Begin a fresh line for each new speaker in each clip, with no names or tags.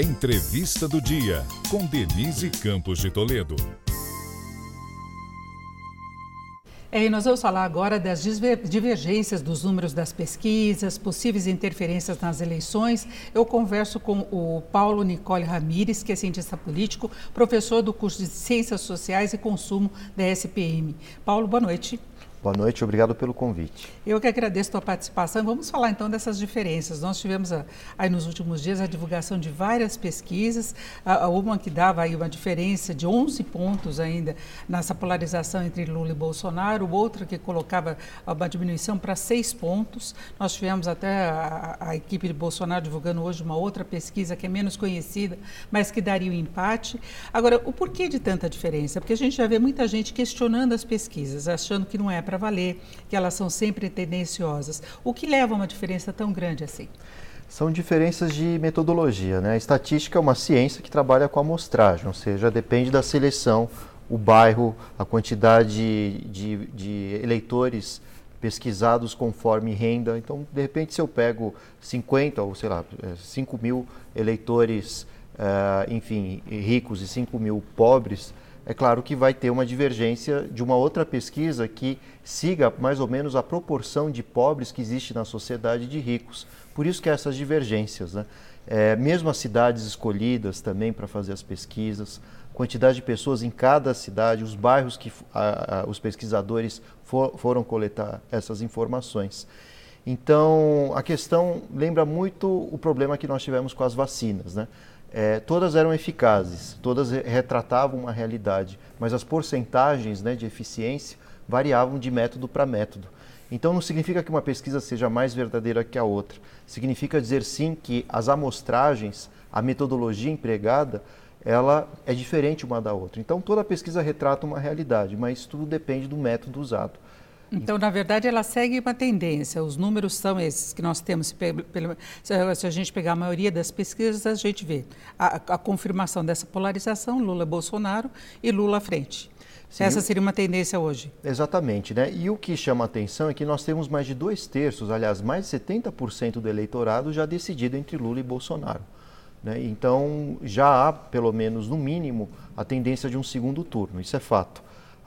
Entrevista do Dia, com Denise Campos de Toledo.
É, e nós vamos falar agora das divergências dos números das pesquisas, possíveis interferências nas eleições. Eu converso com o Paulo Nicole Ramires, que é cientista político, professor do curso de Ciências Sociais e Consumo da SPM. Paulo, boa noite.
Boa noite, obrigado pelo convite.
Eu que agradeço a tua participação. Vamos falar então dessas diferenças. Nós tivemos ah, aí nos últimos dias a divulgação de várias pesquisas, uma que dava aí uma diferença de 11 pontos ainda nessa polarização entre Lula e Bolsonaro, outra que colocava uma diminuição para 6 pontos. Nós tivemos até a, a equipe de Bolsonaro divulgando hoje uma outra pesquisa que é menos conhecida, mas que daria o um empate. Agora, o porquê de tanta diferença? Porque a gente já vê muita gente questionando as pesquisas, achando que não é para valer, que elas são sempre tendenciosas. O que leva a uma diferença tão grande assim?
São diferenças de metodologia. Né? A estatística é uma ciência que trabalha com amostragem, ou seja, depende da seleção, o bairro, a quantidade de, de eleitores pesquisados conforme renda. Então, de repente, se eu pego 50 ou, sei lá, 5 mil eleitores, uh, enfim, ricos e 5 mil pobres, é claro que vai ter uma divergência de uma outra pesquisa que siga mais ou menos a proporção de pobres que existe na sociedade de ricos. Por isso que há essas divergências. Né? É, mesmo as cidades escolhidas também para fazer as pesquisas, quantidade de pessoas em cada cidade, os bairros que a, a, os pesquisadores for, foram coletar essas informações. Então, a questão lembra muito o problema que nós tivemos com as vacinas. Né? É, todas eram eficazes, todas retratavam uma realidade, mas as porcentagens né, de eficiência variavam de método para método. Então não significa que uma pesquisa seja mais verdadeira que a outra. Significa dizer sim que as amostragens, a metodologia empregada, ela é diferente uma da outra. Então toda pesquisa retrata uma realidade, mas tudo depende do método usado.
Então, na verdade, ela segue uma tendência. Os números são esses que nós temos. Se a gente pegar a maioria das pesquisas, a gente vê a, a confirmação dessa polarização, Lula-Bolsonaro e Lula à frente. Sim, Essa seria uma tendência hoje.
Exatamente. Né? E o que chama a atenção é que nós temos mais de dois terços, aliás, mais de 70% do eleitorado já decidido entre Lula e Bolsonaro. Né? Então, já há, pelo menos no mínimo, a tendência de um segundo turno. Isso é fato.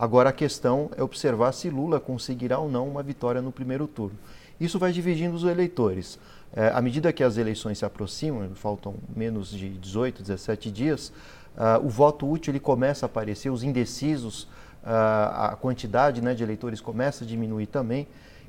Agora a questão é observar se Lula conseguirá ou não uma vitória no primeiro turno. Isso vai dividindo os eleitores. É, à medida que as eleições se aproximam, faltam menos de 18, 17 dias, uh, o voto útil ele começa a aparecer, os indecisos, uh, a quantidade né, de eleitores começa a diminuir também.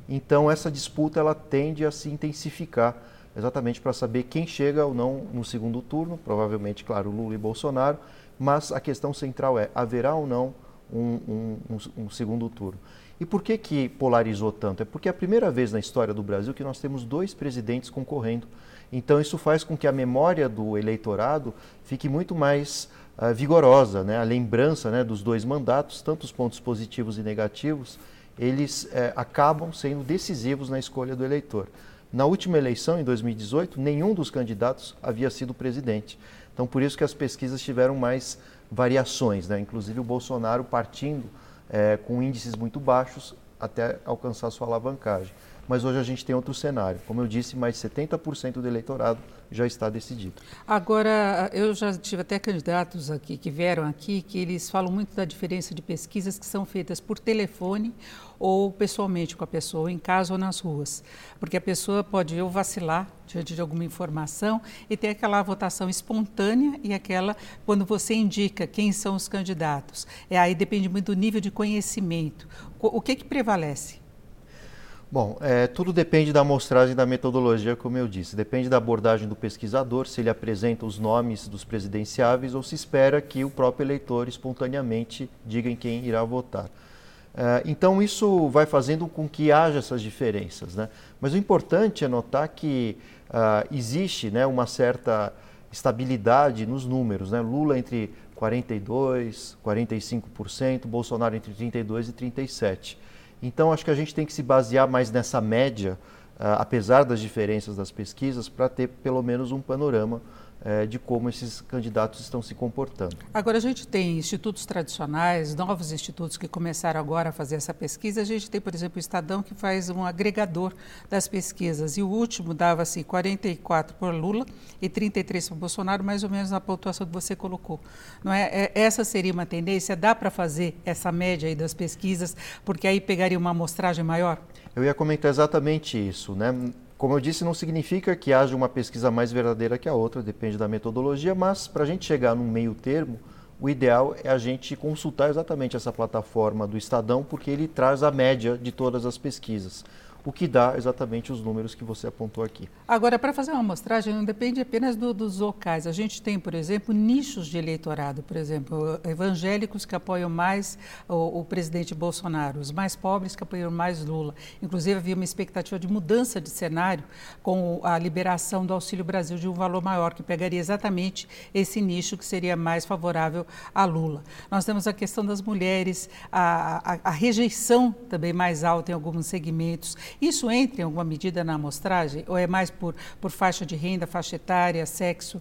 Então essa disputa ela tende a se intensificar, exatamente para saber quem chega ou não no segundo turno, provavelmente, claro, Lula e Bolsonaro, mas a questão central é, haverá ou não um, um, um, segundo turno. E por que, que polarizou tanto? É porque é a primeira vez na história do Brasil que nós temos dois presidentes concorrendo. Então isso faz com que a memória do eleitorado fique muito mais uh, vigorosa, né? a lembrança né, dos dois mandatos, tanto os pontos positivos e negativos, eles uh, acabam sendo decisivos na escolha do eleitor. Na última eleição, em 2018, nenhum dos candidatos havia sido presidente. Então, por isso que as pesquisas tiveram mais variações, né? inclusive o Bolsonaro partindo é, com índices muito baixos até alcançar sua alavancagem. Mas hoje a gente tem outro cenário. Como eu disse, mais de 70% do eleitorado já está decidido.
Agora, eu já tive até candidatos aqui que vieram aqui que eles falam muito da diferença de pesquisas que são feitas por telefone ou pessoalmente com a pessoa, em casa ou nas ruas. Porque a pessoa pode ou vacilar diante de alguma informação e ter aquela votação espontânea e aquela quando você indica quem são os candidatos. É, aí depende muito do nível de conhecimento. O que, que prevalece?
Bom, é, tudo depende da amostragem da metodologia, como eu disse. Depende da abordagem do pesquisador, se ele apresenta os nomes dos presidenciáveis ou se espera que o próprio eleitor espontaneamente diga em quem irá votar. É, então, isso vai fazendo com que haja essas diferenças. Né? Mas o importante é notar que uh, existe né, uma certa estabilidade nos números. Né? Lula entre 42%, 45%, Bolsonaro entre 32% e 37%. Então, acho que a gente tem que se basear mais nessa média apesar das diferenças das pesquisas, para ter pelo menos um panorama de como esses candidatos estão se comportando.
Agora, a gente tem institutos tradicionais, novos institutos que começaram agora a fazer essa pesquisa. A gente tem, por exemplo, o Estadão, que faz um agregador das pesquisas. E o último dava assim, 44 por Lula e 33 para Bolsonaro, mais ou menos na pontuação que você colocou. Não é? é essa seria uma tendência? Dá para fazer essa média aí das pesquisas, porque aí pegaria uma amostragem maior?
Eu ia comentar exatamente isso, né? Como eu disse, não significa que haja uma pesquisa mais verdadeira que a outra, depende da metodologia, mas para a gente chegar num meio termo, o ideal é a gente consultar exatamente essa plataforma do Estadão, porque ele traz a média de todas as pesquisas o que dá exatamente os números que você apontou aqui.
Agora, para fazer uma amostragem, não depende apenas do, dos locais. A gente tem, por exemplo, nichos de eleitorado, por exemplo, evangélicos que apoiam mais o, o, presidente Bolsonaro, os mais pobres que apoiam mais Lula. Inclusive, havia uma expectativa de mudança de cenário com a liberação do Auxílio Brasil de um valor maior, que pegaria exatamente esse nicho que seria mais favorável a Lula. Nós temos a questão das mulheres, a, a, a rejeição também mais alta em alguns segmentos isso entra em alguma medida na amostragem ou é mais por, por faixa de renda, faixa etária, sexo?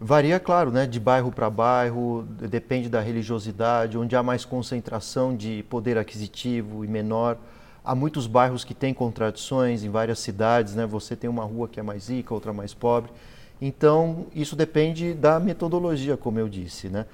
Varia, claro, né, de bairro para bairro, depende da religiosidade, onde há mais concentração de poder aquisitivo e menor. Há muitos bairros que têm contradições em várias cidades, né? Você tem uma rua que é mais rica, outra mais pobre. Então, isso depende da metodologia, como eu disse, né?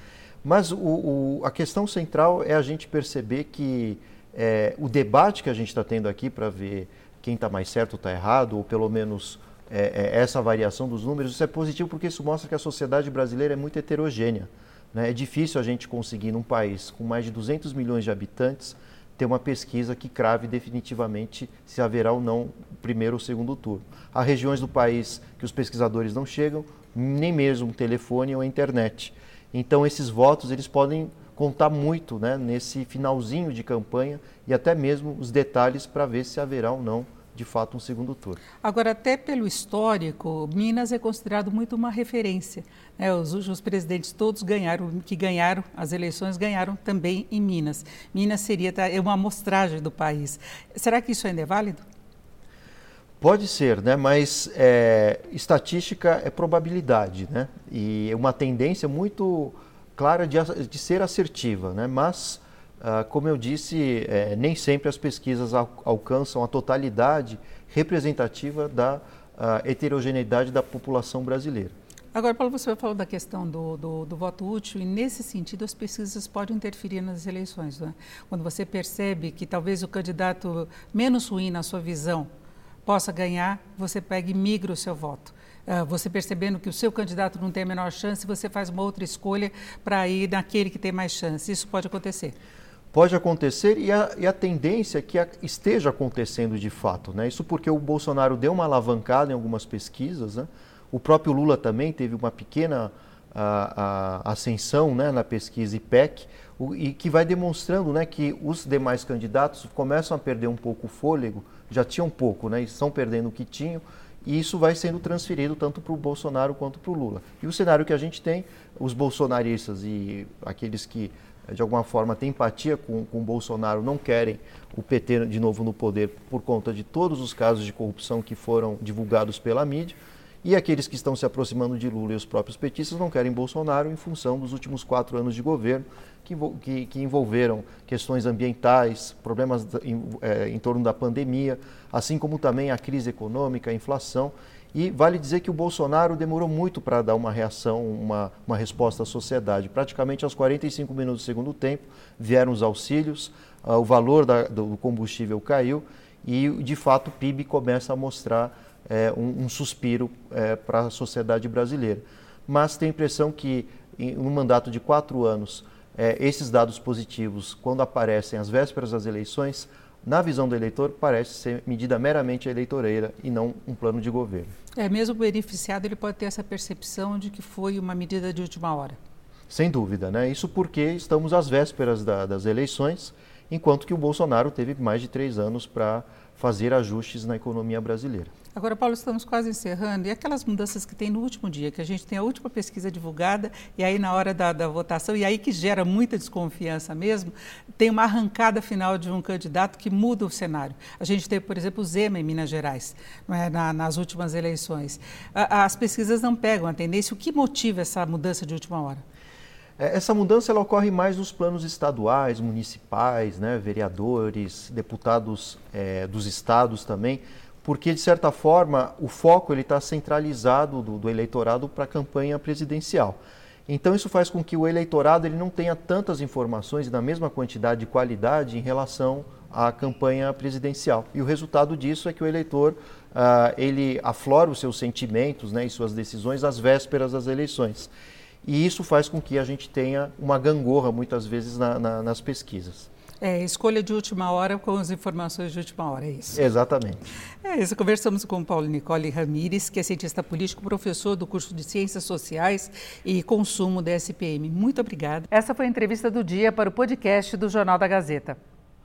Mas o, o, a questão central é a gente perceber que é, o debate que a gente está tendo aqui para ver quem está mais certo ou está errado, ou pelo menos é, é, essa variação dos números, isso é positivo porque isso mostra que a sociedade brasileira é muito heterogênea. Né? É difícil a gente conseguir, num país com mais de 200 milhões de habitantes, ter uma pesquisa que crave definitivamente se haverá ou não primeiro ou segundo turno. Há regiões do país que os pesquisadores não chegam, nem mesmo telefone ou internet. Então esses votos eles podem contar muito né, nesse finalzinho de campanha e até mesmo os detalhes para ver se haverá ou não de fato um segundo turno.
Agora, até pelo histórico, Minas é considerado muito uma referência. Né? Os últimos presidentes todos ganharam, que ganharam as eleições, ganharam também em Minas. Minas seria tá, é uma amostragem do país. Será que isso ainda é válido?
Pode ser, né? mas é, estatística é probabilidade, né? E é uma tendência muito clara de, de ser assertiva, né? mas, ah, como eu disse, é, nem sempre as pesquisas al alcançam a totalidade representativa da ah, heterogeneidade da população brasileira.
Agora, Paulo, você falou da questão do, do, do, voto útil e, nesse sentido, as pesquisas podem interferir nas eleições. Né? Quando você percebe que talvez o candidato menos ruim na sua visão possa ganhar, você pega e migra o seu voto. Ah, você percebendo que o seu candidato não tem a menor chance, você faz uma outra escolha para ir naquele que tem mais chance. Isso pode acontecer?
Pode acontecer e a, e a tendência é que a, esteja acontecendo de fato. Né? Isso porque o Bolsonaro deu uma alavancada em algumas pesquisas. Né? O próprio Lula também teve uma pequena a, a ascensão né, na pesquisa IPEC, o, e que vai demonstrando né, que os demais candidatos começam a perder um pouco o fôlego, já tinham pouco, né, estão perdendo o que tinham, e isso vai sendo transferido tanto para o Bolsonaro quanto para o Lula. E o cenário que a gente tem, os bolsonaristas e aqueles que de alguma forma têm empatia com, com o Bolsonaro não querem o PT de novo no poder por conta de todos os casos de corrupção que foram divulgados pela mídia. E aqueles que estão se aproximando de Lula e os próprios petistas não querem Bolsonaro em função dos últimos quatro anos de governo, que, que, que envolveram questões ambientais, problemas em, é, em torno da pandemia, assim como também a crise econômica, a inflação. E vale dizer que o Bolsonaro demorou muito para dar uma reação, uma, uma resposta à sociedade. Praticamente aos 45 minutos do segundo tempo vieram os auxílios, uh, o valor da, do combustível caiu e, de fato, o PIB começa a mostrar é, um, um, suspiro é, para a sociedade brasileira. Mas tem a impressão que, em um mandato de quatro anos, é, esses dados positivos, quando aparecem às vésperas das eleições, na visão do eleitor, parece ser medida meramente eleitoreira e não um plano de governo.
É, mesmo o beneficiado ele pode ter essa percepção de que foi uma medida de última hora.
Sem dúvida, né? Isso porque estamos às vésperas da, das eleições, enquanto que o Bolsonaro teve mais de três anos para fazer ajustes na economia brasileira.
Agora, Paulo, estamos quase encerrando. E aquelas mudanças que tem no último dia, que a gente tem a última pesquisa divulgada, e aí na hora da, da votação, e aí que gera muita desconfiança mesmo, tem uma arrancada final de um candidato que muda o cenário. A gente teve, por exemplo, o Zema em Minas Gerais, é? na, nas últimas eleições. as pesquisas não pegam a tendência. O que motiva essa mudança de última hora?
É, essa mudança ela ocorre mais nos planos estaduais, municipais, né, vereadores, deputados é, dos estados também porque de certa forma o foco ele está centralizado do, do eleitorado para a campanha presidencial. Então isso faz com que o eleitorado ele não tenha tantas informações e na mesma quantidade de qualidade em relação à campanha presidencial. E o resultado disso é que o eleitor uh, ele aflora os seus sentimentos né, e suas decisões às vésperas das eleições. E isso faz com que a gente tenha uma gangorra muitas vezes na, na, nas pesquisas.
É, escolha de última hora com as informações de última hora, é isso?
Exatamente.
É isso. Conversamos com Paulo Nicole Ramires, que é cientista político, professor do curso de Ciências Sociais e Consumo da SPM. Muito obrigada. Essa foi a entrevista do dia para o podcast do Jornal da Gazeta.